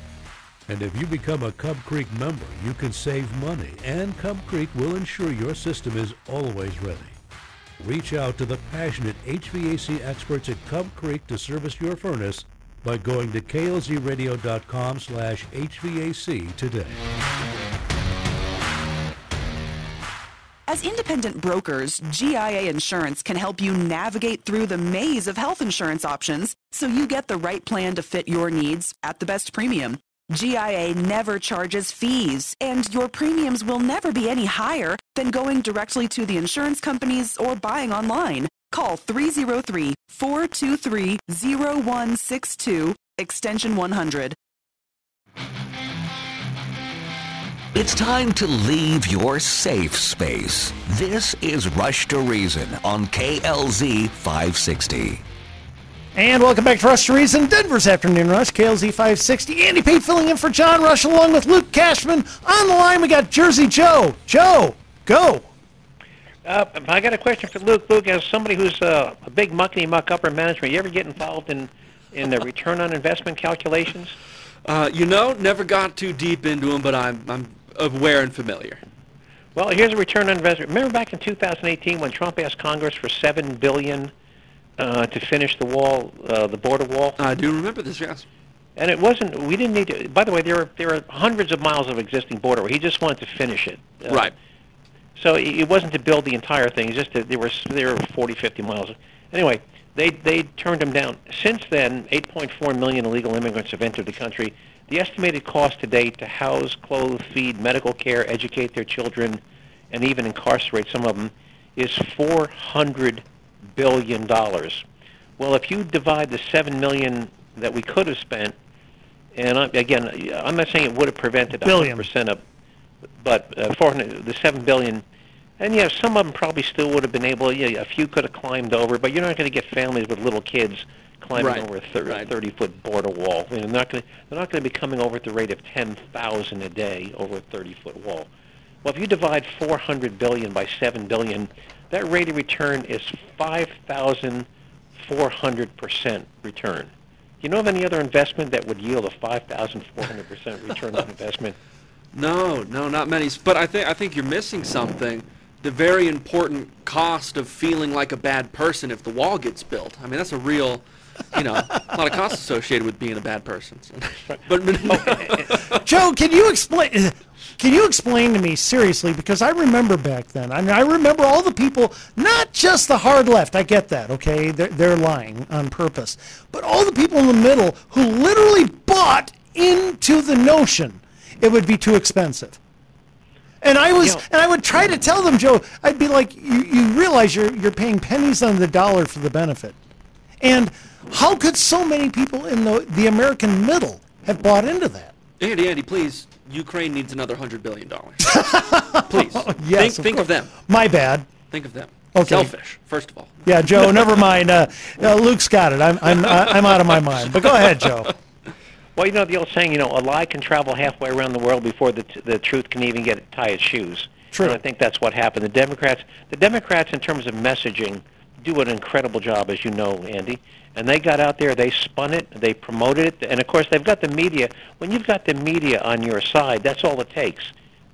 And if you become a Cub Creek member, you can save money, and Cub Creek will ensure your system is always ready. Reach out to the passionate HVAC experts at Cub Creek to service your furnace by going to klzradio.com slash HVAC today. As independent brokers, GIA Insurance can help you navigate through the maze of health insurance options so you get the right plan to fit your needs at the best premium. GIA never charges fees, and your premiums will never be any higher than going directly to the insurance companies or buying online. Call 303 423 0162, extension 100. It's time to leave your safe space. This is Rush to Reason on KLZ 560. And welcome back to Rush to Reason, Denver's Afternoon Rush, KLZ 560. Andy Pate filling in for John Rush along with Luke Cashman. On the line, we got Jersey Joe. Joe, go. Uh, I got a question for Luke. Luke, as somebody who's uh, a big muckety muck upper management, you ever get involved in in the return on investment calculations? Uh, you know, never got too deep into them, but I'm I'm aware and familiar. Well, here's a return on investment. Remember back in 2018 when Trump asked Congress for seven billion uh, to finish the wall, uh, the border wall? I do remember this, yes. And it wasn't. We didn't need to. By the way, there are there are hundreds of miles of existing border. He just wanted to finish it. Uh, right. So it it wasn't to build the entire thing. It's just that there were there were 40, 50 miles. Anyway, they they turned him down. Since then, 8.4 million illegal immigrants have entered the country. The estimated cost today to house, clothe, feed, medical care, educate their children, and even incarcerate some of them is 400 billion dollars. Well, if you divide the seven million that we could have spent, and I, again, I'm not saying it would have prevented Billion. 100% of, but uh, 400, the seven billion, and yeah, some of them probably still would have been able. Yeah, a few could have climbed over, but you're not going to get families with little kids climbing Right, over a thir- right. 30 foot border wall. They're not going to. They're not going to be coming over at the rate of 10,000 a day over a 30 foot wall. Well, if you divide 400 billion by 7 billion, that rate of return is 5,400 percent return. Do you know of any other investment that would yield a 5,400 percent return on investment? No, no, not many. But I think I think you're missing something. The very important cost of feeling like a bad person if the wall gets built. I mean, that's a real, you know, a lot of costs associated with being a bad person. So. But Joe, can you explain? Can you explain to me seriously? Because I remember back then. I mean, I remember all the people, not just the hard left. I get that. Okay, they're, they're lying on purpose, but all the people in the middle who literally bought into the notion it would be too expensive. And I was, and I would try to tell them, Joe. I'd be like, you, you realize you're you're paying pennies on the dollar for the benefit, and how could so many people in the the American middle have bought into that? Andy, Andy, please Ukraine needs another hundred billion dollars. Please, Yes, think, of think of them. My bad. Think of them. Okay. Selfish, first of all. Yeah, Joe. Never mind. Uh, uh, Luke's got it. I'm I'm I'm out of my mind. But go ahead, Joe. Well, you know the old saying, you know, a lie can travel halfway around the world before the t- the truth can even get tie its shoes. True. And I think that's what happened. The Democrats, the Democrats, in terms of messaging, do an incredible job, as you know, Andy. And they got out there, they spun it, they promoted it, and of course they've got the media. When you've got the media on your side, that's all it takes.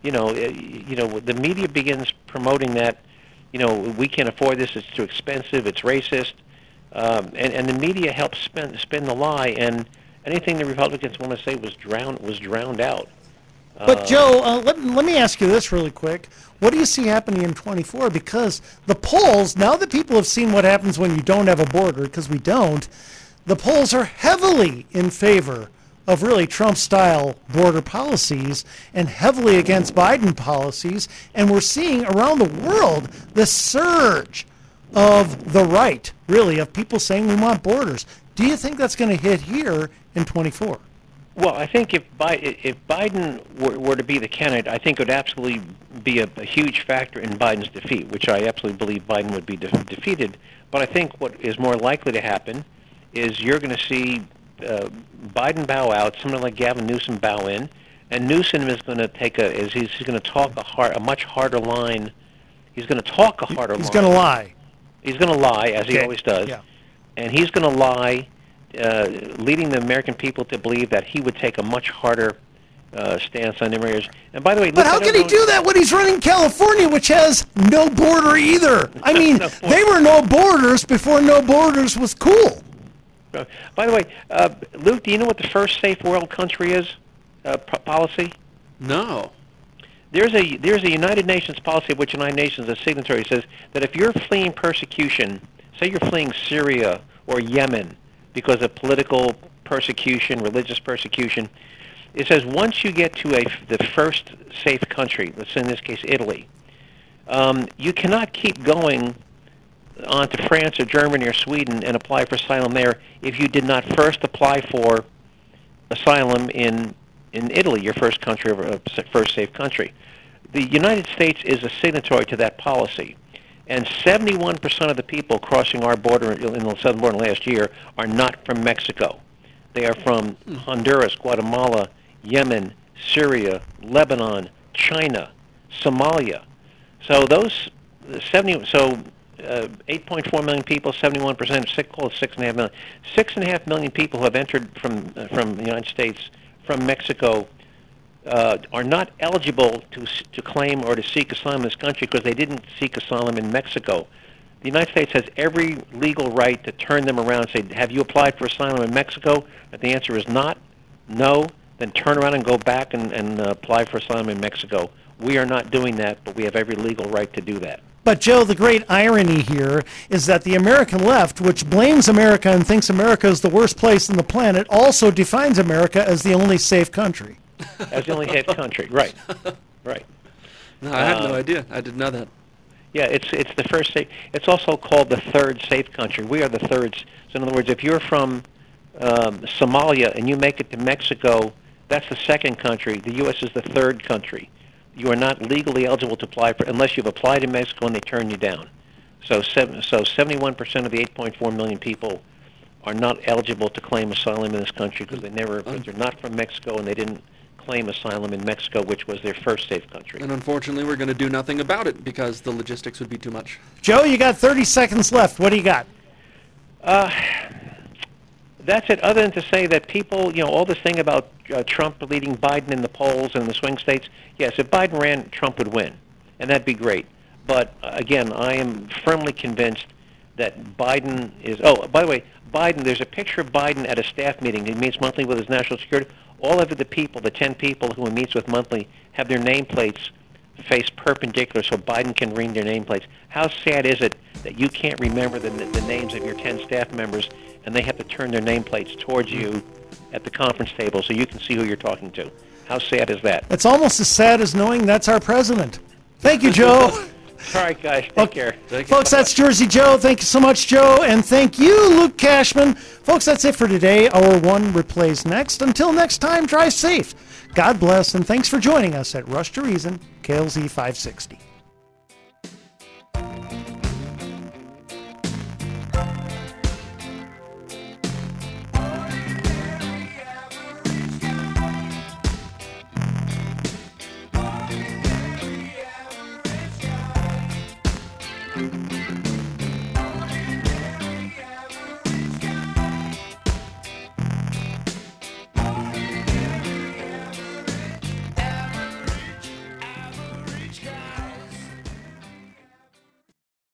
You know, uh, you know, the media begins promoting that. You know, we can't afford this. It's too expensive. It's racist. Um, and, and the media helps spin, spin the lie, and anything the Republicans want to say was drowned was drowned out. But Joe, uh, let, let me ask you this really quick. What do you see happening in 24? Because the polls, now that people have seen what happens when you don't have a border, because we don't, the polls are heavily in favor of really Trump-style border policies and heavily against Biden policies. And we're seeing around the world this surge of the right, really, of people saying we want borders. Do you think that's going to hit here in 24? Well, I think if Bi- if Biden were, were to be the candidate, I think it would absolutely be a, a huge factor in Biden's defeat, which I absolutely believe Biden would be de- defeated. But I think what is more likely to happen is you're going to see uh, Biden bow out, somebody like Gavin Newsom bow in, and Newsom is going to take a is he's, he's going to talk a hard a much harder line. He's going to talk a harder He's line. He's going to lie. He's going to lie as he always does, Yeah. and he's going to lie, uh, leading the American people to believe that he would take a much harder uh, stance on immigration. And by the way, But Luke, how can he do that when he's running California, which has no border either? I mean, they were no borders before no borders was cool. Uh, By the way, uh, Luke, do you know what the first safe world country is? Uh, p- policy? No. There's a there's a United Nations policy of which United Nations is a signatory says that if you're fleeing persecution, say you're fleeing Syria or Yemen because of political persecution, religious persecution, it says once you get to a the first safe country, let's say in this case Italy, um, you cannot keep going on to France or Germany or Sweden and apply for asylum there if you did not first apply for asylum in in Italy, your first country, first safe country. The United States is a signatory to that policy, and 71% of the people crossing our border in in the southern border last year are not from Mexico. They are from Honduras, Guatemala, Yemen, Syria, Lebanon, China, Somalia. So those uh, 70, so uh, 8.4 million people, 71 percent, six, call it six and a half million. Six and a half million people who have entered from uh, from the United States from Mexico uh, are not eligible to to claim or to seek asylum in this country because they didn't seek asylum in Mexico. The United States has every legal right to turn them around and say, "Have you applied for asylum in Mexico?" If the answer is not, no, then turn around and go back and, and uh, apply for asylum in Mexico. We are not doing that, but we have every legal right to do that. But Joe, the great irony here is that the American left, which blames America and thinks America is the worst place on the planet, also defines America as the only safe country. As the only safe country, right? Right. No, I had no Uh, idea. I didn't know that. Yeah, it's it's the first safe. It's also called the third safe country. We are the third. So in other words, if you're from um, Somalia and you make it to Mexico, that's the second country. The U.S. is the third country. You are not legally eligible to apply for unless you've applied in Mexico and they turn you down. So seven, so 71% of the 8.4 million people are not eligible to claim asylum in this country because they never because they're not from Mexico and they didn't claim asylum in Mexico, which was their first safe country. And unfortunately, we're going to do nothing about it because the logistics would be too much. Joe, you got 30 seconds left. What do you got? Uh, that's it. Other than to say that people, you know, all this thing about uh, Trump leading Biden in the polls and the swing states. Yes, if Biden ran, Trump would win, and that'd be great. But uh, again, I am firmly convinced that Biden is. Oh, by the way, Biden. There's a picture of Biden at a staff meeting. He meets monthly with his national security. All of the people, the 10 people who he meets with monthly, have their nameplates face perpendicular so Biden can read their nameplates. How sad is it that you can't remember the, the names of your 10 staff members and they have to turn their nameplates towards you at the conference table so you can see who you're talking to? How sad is that? It's almost as sad as knowing that's our president. Thank you, Joe. All right, guys. Take okay. care. Thank Folks, you. that's Jersey Joe. Thank you so much, Joe. And thank you, Luke Cashman. Folks, that's it for today. Hour one replays next. Until next time, drive safe. God bless, and thanks for joining us at Rush to Reason, KLZ 560.